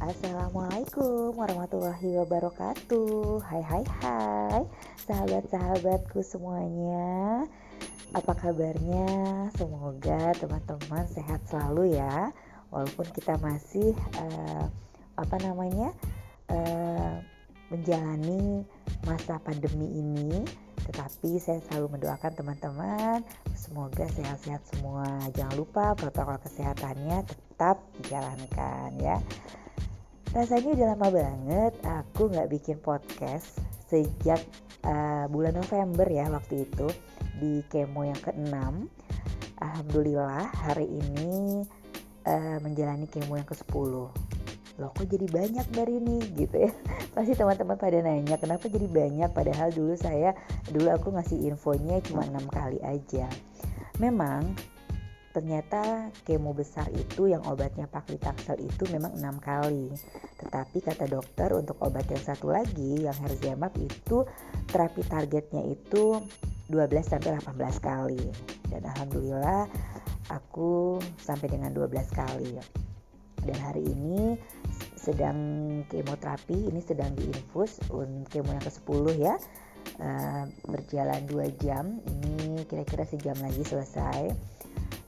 Assalamualaikum warahmatullahi wabarakatuh Hai hai hai Sahabat-sahabatku semuanya Apa kabarnya? Semoga teman-teman sehat selalu ya Walaupun kita masih uh, Apa namanya uh, Menjalani masa pandemi ini tetapi saya selalu mendoakan teman-teman semoga sehat-sehat semua. Jangan lupa protokol kesehatannya tetap dijalankan ya. Rasanya udah lama banget aku nggak bikin podcast sejak uh, bulan November ya waktu itu di kemo yang ke-6. Alhamdulillah hari ini uh, menjalani kemo yang ke-10. Loh kok jadi banyak dari ini gitu ya. Pasti teman-teman pada nanya kenapa jadi banyak padahal dulu saya dulu aku ngasih infonya cuma enam kali aja. Memang ternyata kemo besar itu yang obatnya paklitaxel itu memang enam kali. Tetapi kata dokter untuk obat yang satu lagi yang herzemap itu terapi targetnya itu 12 sampai 18 kali. Dan alhamdulillah aku sampai dengan 12 kali. Dan hari ini sedang kemoterapi ini sedang diinfus kemo yang ke-10 ya. Uh, berjalan 2 jam. Ini kira-kira sejam lagi selesai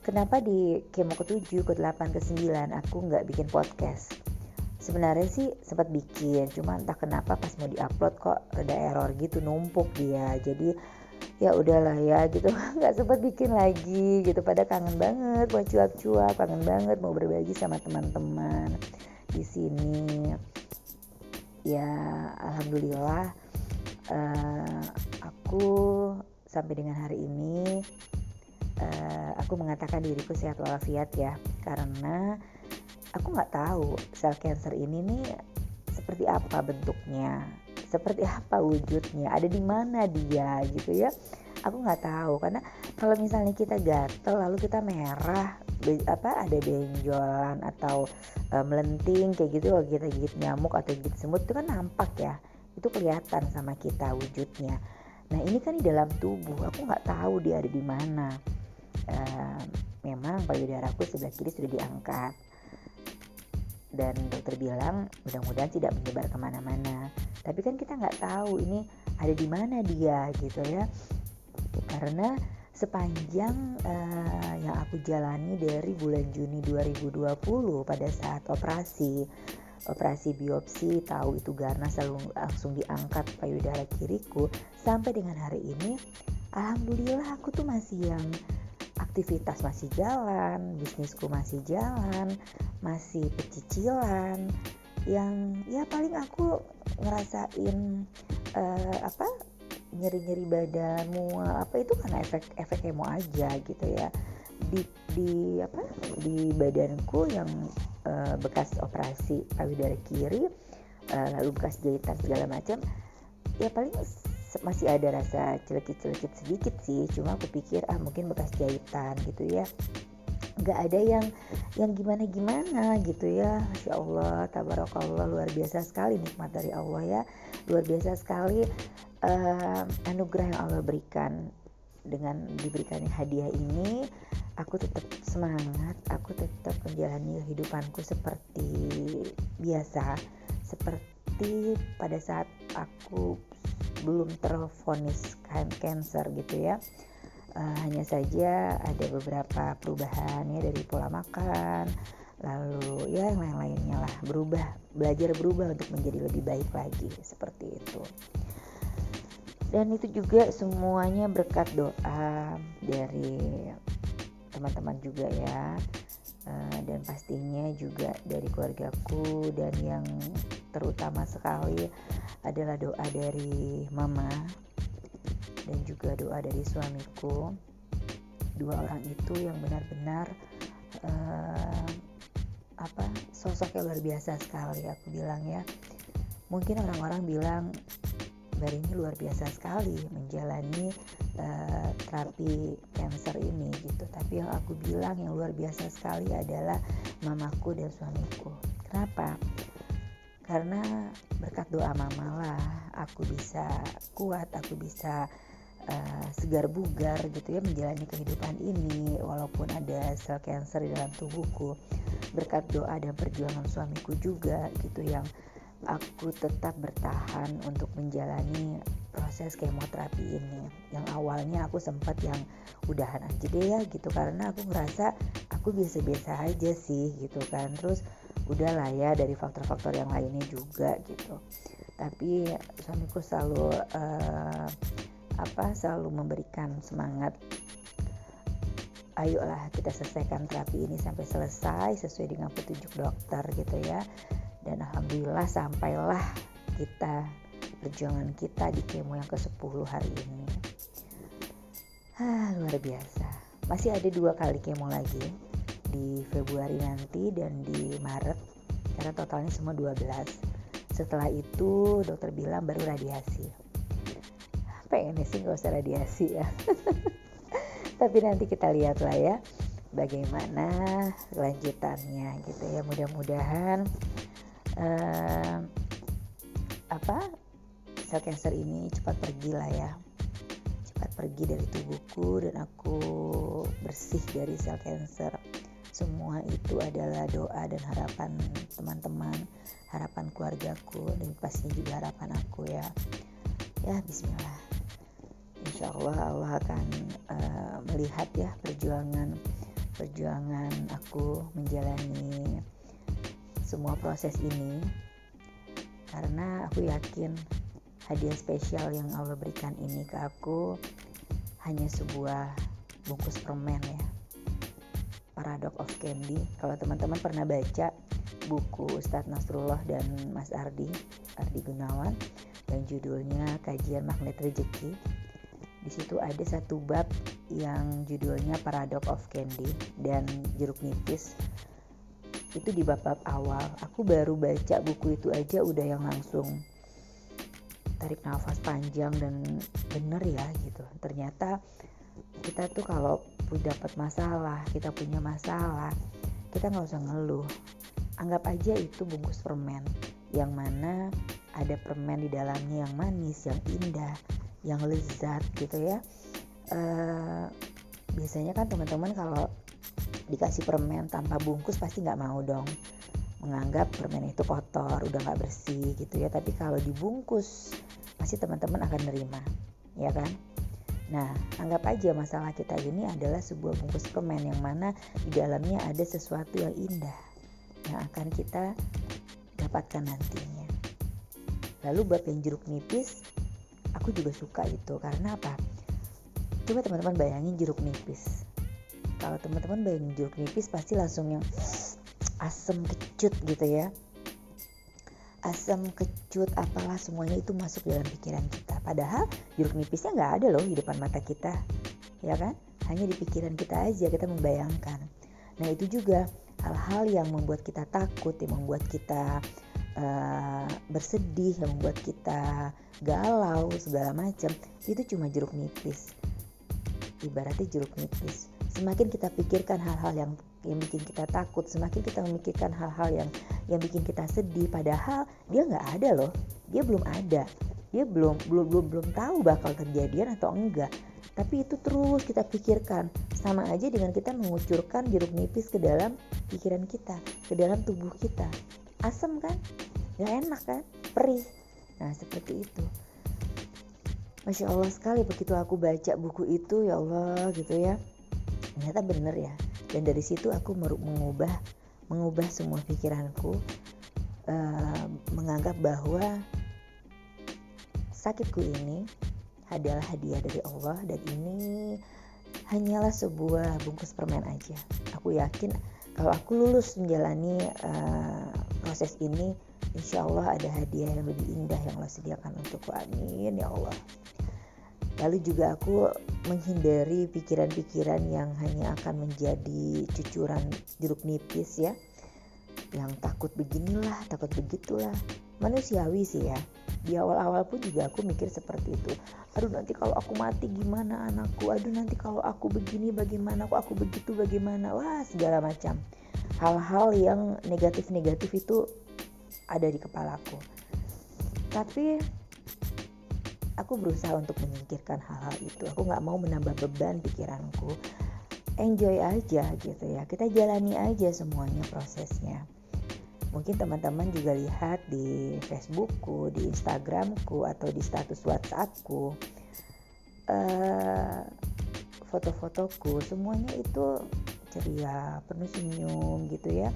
kenapa di kemo ke-7, ke-8, ke-9 aku nggak bikin podcast? Sebenarnya sih sempat bikin cuma entah kenapa pas mau diupload kok ada error gitu numpuk dia. Jadi ya udahlah ya gitu. Nggak sempat bikin lagi gitu. Pada kangen banget mau cuap-cuap kangen banget mau berbagi sama teman-teman di sini. Ya alhamdulillah uh, aku sampai dengan hari ini uh, aku mengatakan diriku sehat walafiat ya karena aku nggak tahu sel cancer ini nih seperti apa bentuknya seperti apa wujudnya ada di mana dia gitu ya. Aku nggak tahu karena kalau misalnya kita gatel lalu kita merah apa ada benjolan atau e, melenting kayak gitu kalau kita gigit nyamuk atau gigit semut itu kan nampak ya itu kelihatan sama kita wujudnya. Nah ini kan di dalam tubuh aku nggak tahu dia ada di mana uh, memang payudaraku sebelah kiri sudah diangkat. Dan dokter bilang mudah-mudahan tidak menyebar ke mana-mana. Tapi kan kita nggak tahu ini ada di mana dia gitu ya. Karena sepanjang uh, yang aku jalani dari bulan Juni 2020 pada saat operasi operasi biopsi tahu itu ganas lalu langsung diangkat payudara kiriku sampai dengan hari ini alhamdulillah aku tuh masih yang aktivitas masih jalan, bisnisku masih jalan, masih pecicilan yang ya paling aku ngerasain uh, apa nyeri-nyeri badan mual apa itu karena efek efek emo aja gitu ya. Di di apa di badanku yang uh, bekas operasi payudara kiri uh, lalu bekas jahitan segala macam ya paling masih ada rasa celekit-celekit sedikit sih. Cuma aku pikir ah mungkin bekas jahitan gitu ya. Nggak ada yang yang gimana gimana gitu ya. Masya Allah tabarakallah luar biasa sekali nikmat dari Allah ya. Luar biasa sekali uh, anugerah yang Allah berikan. Dengan diberikannya hadiah ini aku tetap semangat aku tetap menjalani kehidupanku seperti biasa. Seperti pada saat aku belum terfonis cancer gitu ya. Uh, hanya saja ada beberapa perubahan ya dari pola makan lalu ya yang lain-lainnya lah berubah belajar berubah untuk menjadi lebih baik lagi seperti itu. Dan itu juga semuanya berkat doa dari teman-teman juga ya uh, dan pastinya juga dari keluargaku dan yang terutama sekali adalah doa dari mama dan juga doa dari suamiku. Dua orang itu yang benar-benar uh, apa sosok yang luar biasa sekali aku bilang ya. Mungkin orang-orang bilang Mbak ini luar biasa sekali menjalani uh, terapi cancer ini gitu. Tapi yang aku bilang yang luar biasa sekali adalah mamaku dan suamiku. Kenapa? Karena berkat doa mama lah aku bisa kuat aku bisa uh, segar bugar gitu ya menjalani kehidupan ini walaupun ada sel cancer di dalam tubuhku. Berkat doa dan perjuangan suamiku juga gitu yang aku tetap bertahan untuk menjalani proses kemoterapi ini. Yang awalnya aku sempat yang udahan aja deh ya gitu. Karena aku ngerasa aku biasa-biasa aja sih gitu kan. Terus udahlah ya dari faktor-faktor yang lainnya juga gitu. Tapi suamiku selalu uh, apa selalu memberikan semangat. Ayolah kita selesaikan terapi ini sampai selesai sesuai dengan petunjuk dokter gitu ya dan alhamdulillah sampailah kita perjuangan kita di kemo yang ke-10 hari ini. Ah, luar biasa. Masih ada dua kali kemo lagi di Februari nanti dan di Maret karena totalnya semua 12 setelah itu dokter bilang baru radiasi. Pengennya sih nggak usah radiasi ya. Tapi nanti kita lihat lah ya bagaimana kelanjutannya gitu ya. Mudah-mudahan uh, apa sel cancer ini cepat pergi lah ya. Cepat pergi dari tubuhku dan aku bersih dari sel cancer. Semua itu adalah doa dan harapan teman-teman harapan keluargaku dan pastinya juga harapan aku ya. Ya Bismillah. Insya Allah Allah akan uh, melihat ya perjuangan perjuangan aku menjalani semua proses ini karena aku yakin hadiah spesial yang Allah berikan ini ke aku hanya sebuah bungkus permen ya. Paradox of Candy. Kalau teman-teman pernah baca buku Ustadz Nasrullah dan Mas Ardi Ardi Gunawan yang judulnya Kajian Magnet Rezeki di situ ada satu bab yang judulnya Paradox of Candy dan jeruk nipis itu di bab-bab awal. Aku baru baca buku itu aja udah yang langsung tarik nafas panjang dan bener ya gitu. Ternyata kita tuh kalau dapat masalah kita punya masalah kita nggak usah ngeluh. Anggap aja itu bungkus permen yang mana ada permen di dalamnya yang manis yang indah yang lezat gitu ya. Uh, biasanya kan teman-teman kalau dikasih permen tanpa bungkus pasti nggak mau dong. Menganggap permen itu kotor udah nggak bersih gitu ya. Tapi kalau dibungkus pasti teman-teman akan nerima ya kan? Nah, anggap aja masalah kita ini adalah sebuah bungkus permen yang mana di dalamnya ada sesuatu yang indah yang akan kita dapatkan nantinya. Lalu buat yang jeruk nipis, aku juga suka itu. Karena apa? Coba teman-teman bayangin jeruk nipis kalau teman-teman bayangin jeruk nipis pasti langsung yang asam kecut gitu ya. Asam kecut apalah semuanya itu masuk dalam pikiran kita. Padahal jeruk nipisnya nggak ada loh di depan mata kita ya kan? Hanya di pikiran kita aja kita membayangkan. Nah itu juga hal-hal yang membuat kita takut yang membuat kita uh, bersedih yang membuat kita galau segala macam. Itu cuma jeruk nipis. Ibaratnya jeruk nipis semakin kita pikirkan hal-hal yang yang bikin kita takut semakin kita memikirkan hal-hal yang yang bikin kita sedih padahal dia nggak ada loh. Dia belum ada. Dia belum belum belum belum tahu bakal kejadian atau enggak. Tapi itu terus kita pikirkan. Sama aja dengan kita mengucurkan jeruk nipis ke dalam pikiran kita ke dalam tubuh kita. Asam kan? Nggak enak kan? Perih. Nah seperti itu. Masya Allah sekali begitu aku baca buku itu ya Allah gitu ya ternyata bener ya. Dan dari situ aku mengubah mengubah semua pikiranku uh, menganggap bahwa sakitku ini adalah hadiah dari Allah dan ini hanyalah sebuah bungkus permen aja. Aku yakin kalau aku lulus menjalani uh, proses ini insya Allah ada hadiah yang lebih indah yang Allah sediakan untukku. Amin ya Allah lalu juga aku menghindari pikiran-pikiran yang hanya akan menjadi cucuran jeruk nipis ya. Yang takut beginilah takut begitulah. Manusiawi sih ya. Di awal-awal pun juga aku mikir seperti itu. Aduh nanti kalau aku mati gimana anakku? Aduh nanti kalau aku begini bagaimana? Kok aku begitu bagaimana? Wah segala macam. Hal-hal yang negatif-negatif itu ada di kepalaku tapi aku berusaha untuk menyingkirkan hal-hal itu. Aku nggak mau menambah beban pikiranku. Enjoy aja gitu ya. Kita jalani aja semuanya prosesnya. Mungkin teman-teman juga lihat di Facebookku di Instagramku atau di status WhatsAppku. Uh, foto-fotoku semuanya itu ceria penuh senyum gitu ya.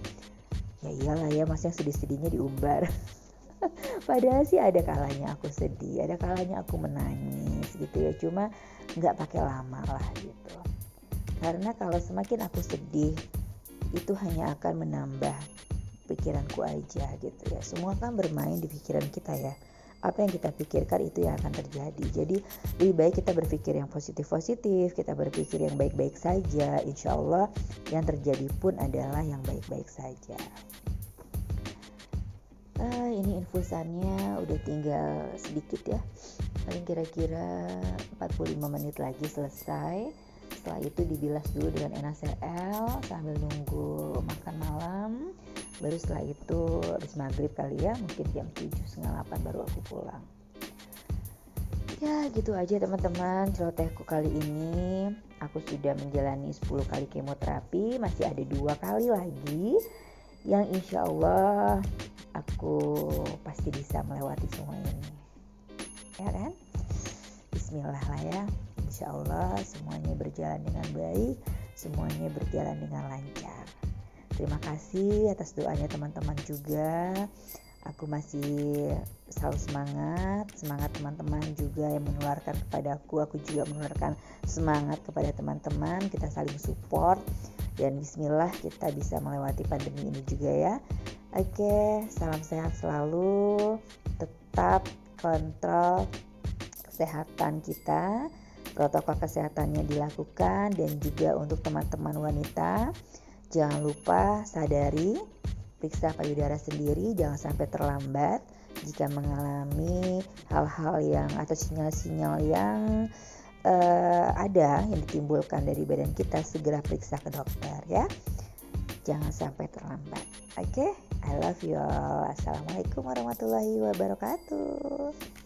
Ya iyalah ya mas yang sedih-sedihnya diumbar padahal sih ada kalanya aku sedih ada kalanya aku menangis gitu ya. Cuma nggak pakai lama lah gitu. Karena kalau semakin aku sedih itu hanya akan menambah pikiranku aja gitu ya. Semua kan bermain di pikiran kita ya. Apa yang kita pikirkan itu yang akan terjadi. Jadi lebih baik kita berpikir yang positif positif kita berpikir yang baik-baik saja. Insya Allah yang terjadi pun adalah yang baik-baik saja uh, ini infusannya udah tinggal sedikit ya. Paling kira-kira 45 menit lagi selesai. Setelah itu dibilas dulu dengan NaCl sambil nunggu makan malam. Baru setelah itu habis maghrib kali ya mungkin jam 7 setengah 8 baru aku pulang. Ya gitu aja teman-teman celotehku kali ini. Aku sudah menjalani 10 kali kemoterapi masih ada dua kali lagi yang insya Allah aku pasti bisa melewati semua ini ya kan Bismillah lah ya Insya Allah semuanya berjalan dengan baik semuanya berjalan dengan lancar Terima kasih atas doanya teman-teman juga. Aku masih selalu semangat, semangat teman-teman juga yang menularkan kepada aku. Aku juga menularkan semangat kepada teman-teman. Kita saling support dan Bismillah kita bisa melewati pandemi ini juga ya. Oke, salam sehat selalu. Tetap kontrol kesehatan kita. Protokol kesehatannya dilakukan dan juga untuk teman-teman wanita Jangan lupa sadari, periksa payudara sendiri, jangan sampai terlambat jika mengalami hal-hal yang atau sinyal-sinyal yang uh, ada yang ditimbulkan dari badan kita segera periksa ke dokter ya. Jangan sampai terlambat. Oke, okay? I love you all. Assalamualaikum warahmatullahi wabarakatuh.